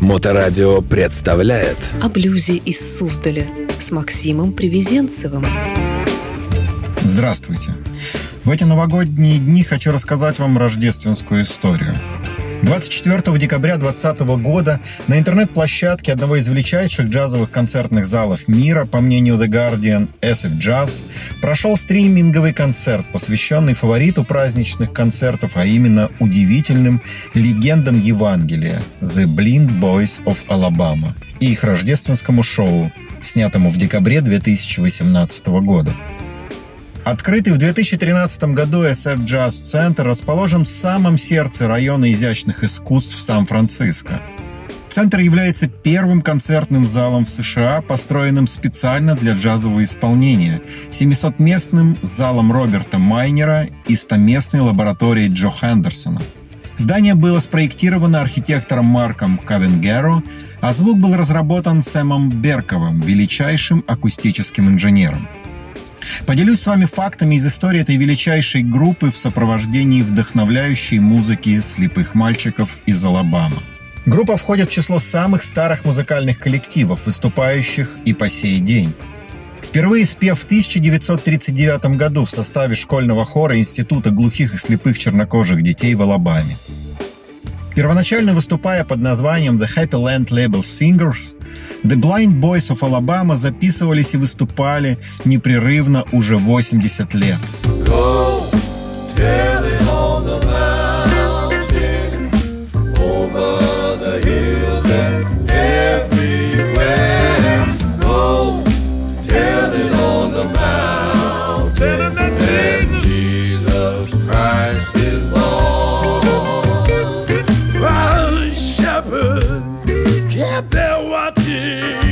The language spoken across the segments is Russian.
Моторадио представляет О блюзе из Суздаля с Максимом Привезенцевым. Здравствуйте. В эти новогодние дни хочу рассказать вам рождественскую историю. 24 декабря 2020 года на интернет-площадке одного из величайших джазовых концертных залов мира, по мнению The Guardian, SF Jazz, прошел стриминговый концерт, посвященный фавориту праздничных концертов, а именно удивительным легендам Евангелия The Blind Boys of Alabama и их рождественскому шоу, снятому в декабре 2018 года. Открытый в 2013 году SF Jazz Центр расположен в самом сердце района изящных искусств Сан-Франциско. Центр является первым концертным залом в США, построенным специально для джазового исполнения, 700-местным залом Роберта Майнера и 100-местной лабораторией Джо Хендерсона. Здание было спроектировано архитектором Марком Кавенгеро, а звук был разработан Сэмом Берковым, величайшим акустическим инженером – Поделюсь с вами фактами из истории этой величайшей группы в сопровождении вдохновляющей музыки слепых мальчиков из Алабама. Группа входит в число самых старых музыкальных коллективов, выступающих и по сей день. Впервые спев в 1939 году в составе школьного хора Института глухих и слепых чернокожих детей в Алабаме. Первоначально выступая под названием The Happy Land Label Singers, The Blind Boys of Alabama записывались и выступали непрерывно уже 80 лет. Go, rebel a ti.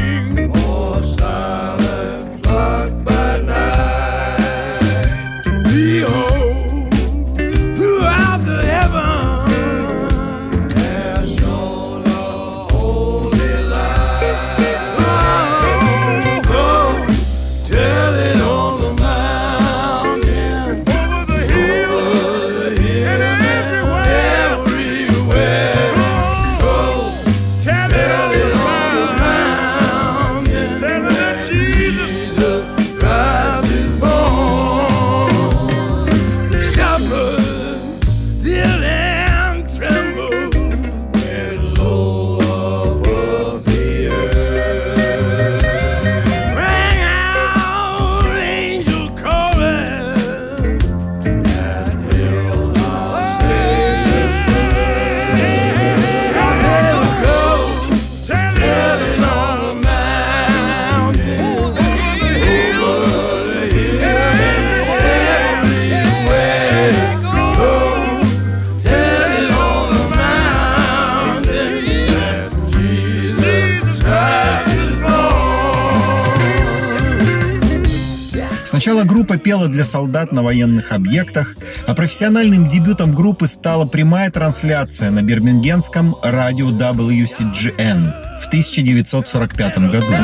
Сначала группа пела для солдат на военных объектах, а профессиональным дебютом группы стала прямая трансляция на бирмингенском радио WCGN в 1945 году.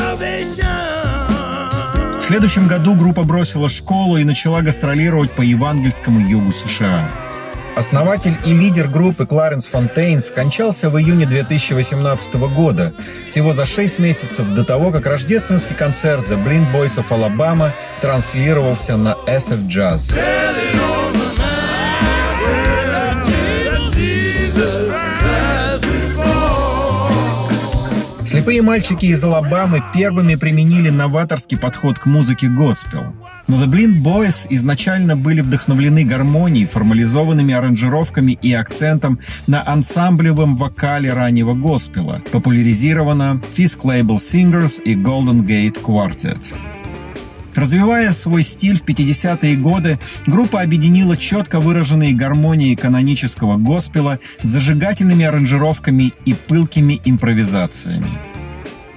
В следующем году группа бросила школу и начала гастролировать по евангельскому югу США. Основатель и лидер группы Кларенс Фонтейн скончался в июне 2018 года, всего за 6 месяцев до того, как рождественский концерт The Blind Boys of Alabama транслировался на SF Jazz. Слепые мальчики из Алабамы первыми применили новаторский подход к музыке госпел. Но The Blind Boys изначально были вдохновлены гармонией, формализованными аранжировками и акцентом на ансамблевом вокале раннего госпела, популяризировано Fisk Label Singers и Golden Gate Quartet. Развивая свой стиль в 50-е годы, группа объединила четко выраженные гармонии канонического госпела с зажигательными аранжировками и пылкими импровизациями.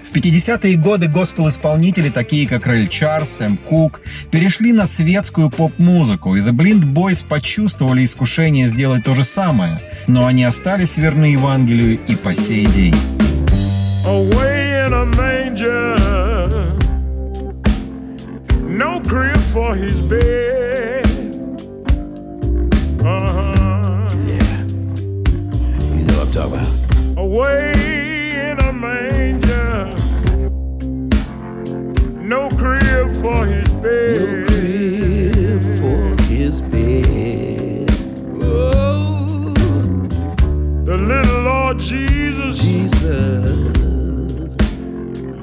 В 50-е годы госпел-исполнители, такие как Рэль Чарс, Сэм Кук, перешли на светскую поп-музыку, и The Blind Boys почувствовали искушение сделать то же самое, но они остались верны Евангелию и по сей день. No crib for his bed. for his bed. No crib for his bed. Oh, the little Lord Jesus, Jesus,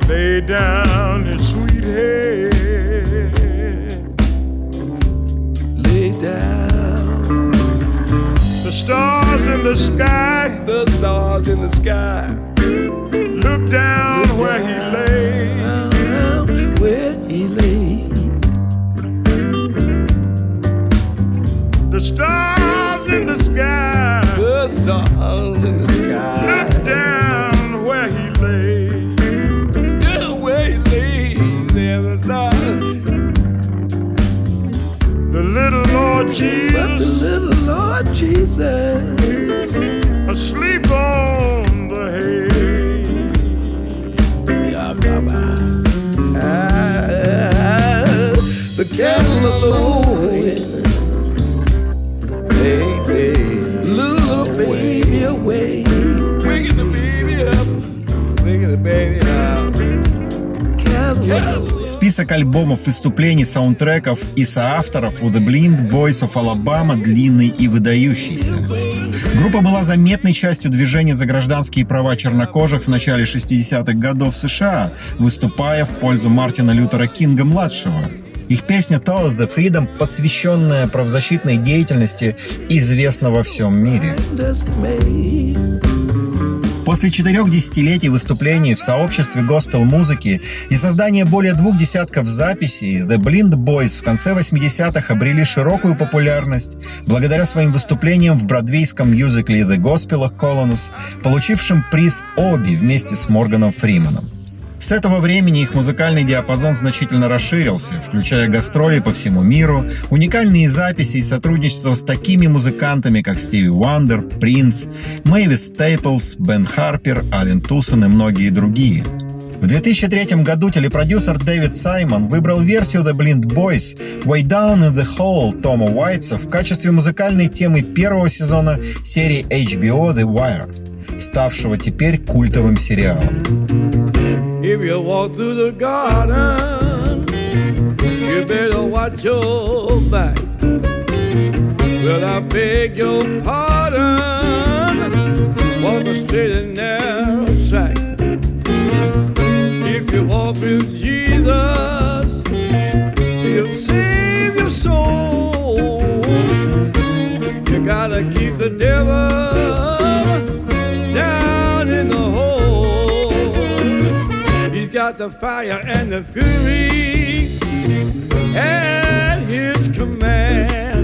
laid down his sweet head. Lay down. The stars in the sky. The stars in the sky the alone. Baby, little baby away. Waking the baby up. Waking the baby alone. Список альбомов, выступлений, саундтреков и соавторов у The Blind Boys of Alabama длинный и выдающийся. Группа была заметной частью движения за гражданские права чернокожих в начале 60-х годов США, выступая в пользу Мартина Лютера Кинга-младшего. Их песня «Toast the Freedom», посвященная правозащитной деятельности, известна во всем мире. После четырех десятилетий выступлений в сообществе госпел-музыки и создания более двух десятков записей, The Blind Boys в конце 80-х обрели широкую популярность благодаря своим выступлениям в бродвейском мюзикле The Gospel of Colonus, получившим приз Оби вместе с Морганом Фриманом. С этого времени их музыкальный диапазон значительно расширился, включая гастроли по всему миру, уникальные записи и сотрудничество с такими музыкантами, как Стиви Уандер, Принц, Мэйвис Стейплс, Бен Харпер, Ален Тусон и многие другие. В 2003 году телепродюсер Дэвид Саймон выбрал версию The Blind Boys Way Down in the Hole Тома Уайтса в качестве музыкальной темы первого сезона серии HBO The Wire, ставшего теперь культовым сериалом. If you walk through the garden, you better watch your back. Well, I beg your pardon, the fire and the fury at his command.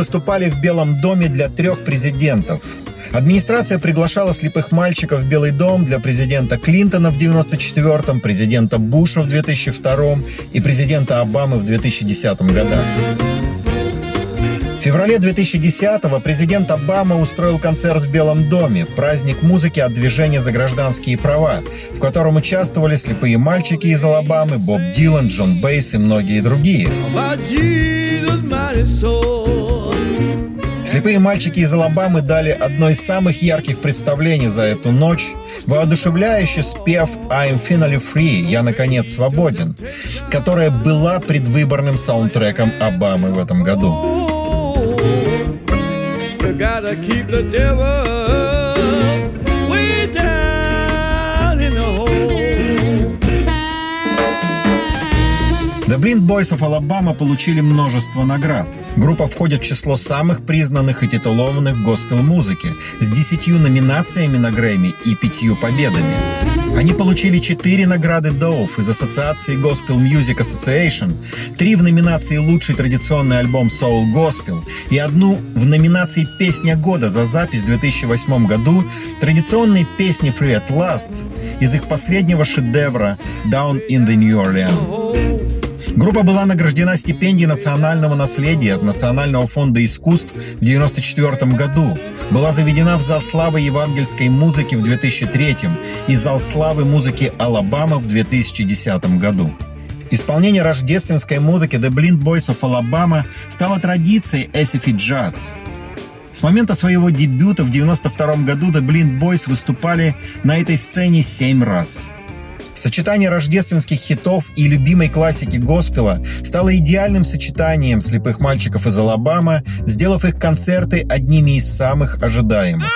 Выступали в Белом доме для трех президентов. Администрация приглашала слепых мальчиков в Белый дом для президента Клинтона в 1994-м, президента Буша в 2002 и президента Обамы в 2010 годах. В феврале 2010-го президент Обама устроил концерт в Белом доме, праздник музыки от движения за гражданские права, в котором участвовали слепые мальчики из Алабамы, Боб Дилан, Джон Бейс и многие другие. Слепые мальчики из Алабамы дали одно из самых ярких представлений за эту ночь, воодушевляющий спев «I'm finally free» «Я, наконец, свободен», которая была предвыборным саундтреком Обамы в этом году. The Blind Boys of Alabama получили множество наград. Группа входит в число самых признанных и титулованных госпел-музыки с десятью номинациями на Грэмми и пятью победами. Они получили четыре награды Dove из Ассоциации Gospel Music Association, три в номинации «Лучший традиционный альбом Soul Gospel» и одну в номинации «Песня года» за запись в 2008 году традиционной песни Free at Last из их последнего шедевра «Down in the New Orleans». Группа была награждена стипендией национального наследия от Национального фонда искусств в 1994 году. Была заведена в зал славы евангельской музыки в 2003 и зал славы музыки Алабама в 2010 году. Исполнение рождественской музыки The Blind Boys of Alabama стало традицией Acid Jazz. С момента своего дебюта в 1992 году The Blind Boys выступали на этой сцене семь раз. Сочетание рождественских хитов и любимой классики госпела стало идеальным сочетанием слепых мальчиков из Алабама, сделав их концерты одними из самых ожидаемых.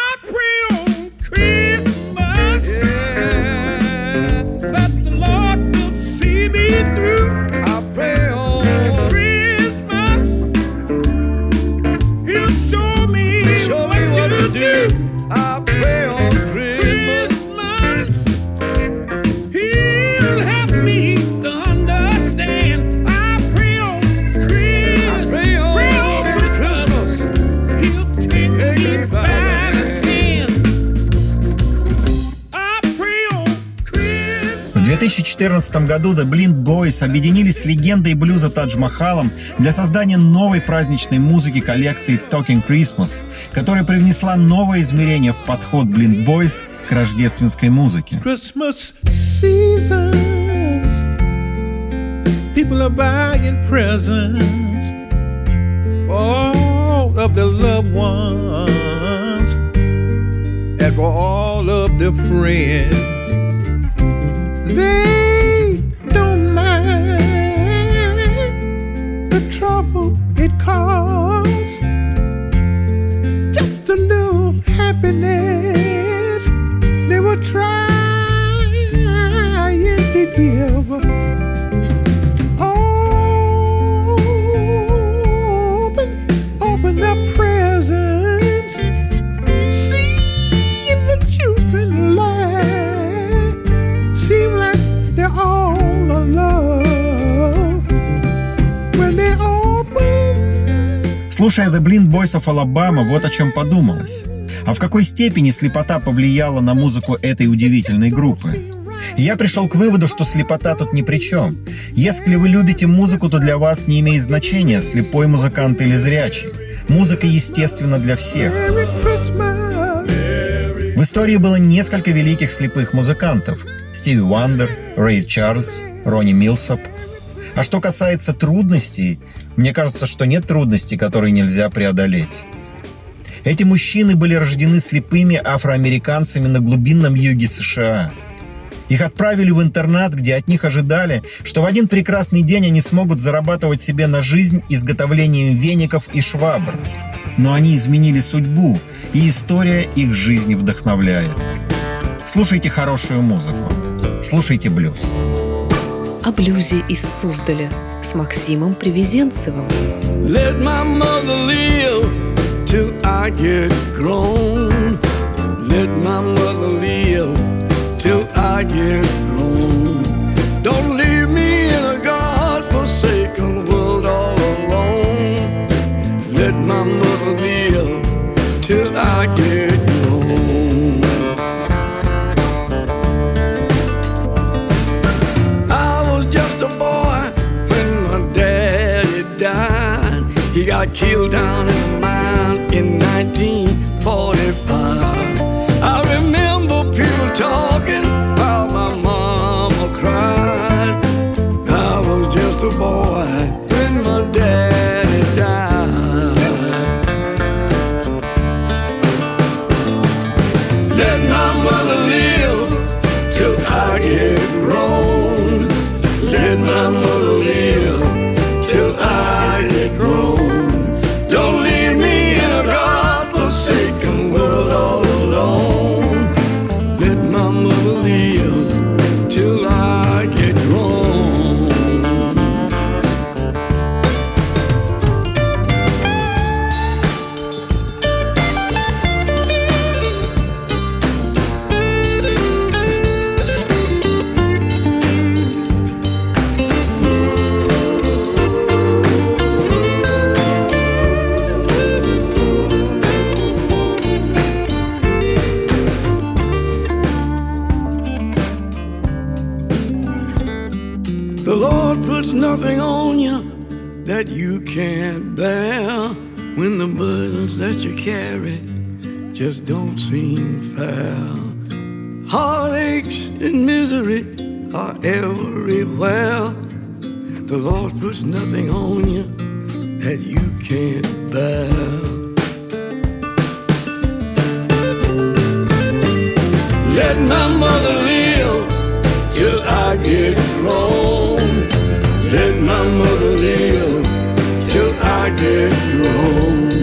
2014 году The Blind Boys объединились с легендой блюза Тадж Махалом для создания новой праздничной музыки коллекции Talking Christmas, которая привнесла новое измерение в подход Blind Boys к рождественской музыке. For all of their friends. Sí. Слушая The Blind Boys of Alabama, вот о чем подумалось. А в какой степени слепота повлияла на музыку этой удивительной группы? Я пришел к выводу, что слепота тут ни при чем. Если вы любите музыку, то для вас не имеет значения, слепой музыкант или зрячий. Музыка естественна для всех. В истории было несколько великих слепых музыкантов. Стиви Уандер, Рэй Чарльз, Ронни Милсоп. А что касается трудностей, мне кажется, что нет трудностей, которые нельзя преодолеть. Эти мужчины были рождены слепыми афроамериканцами на глубинном юге США. Их отправили в интернат, где от них ожидали, что в один прекрасный день они смогут зарабатывать себе на жизнь изготовлением веников и швабр. Но они изменили судьбу, и история их жизни вдохновляет. Слушайте хорошую музыку. Слушайте блюз. О блюзе из Суздаля с Максимом Привезенцевым. Let my mother live till I get grown. Let my mother live till I get grown. Don't leave me in a God-forsaken world got killed down in the mine in 1945. I remember people talking how my mama cried. I was just a boy when my daddy died. Let my mother live till I get grown. Let my mother that you can't bear when the burdens that you carry just don't seem fair. Heartaches and misery are everywhere. The Lord puts nothing on you that you can't bear. Let my mother live till I get grown. Let my mother live get you home.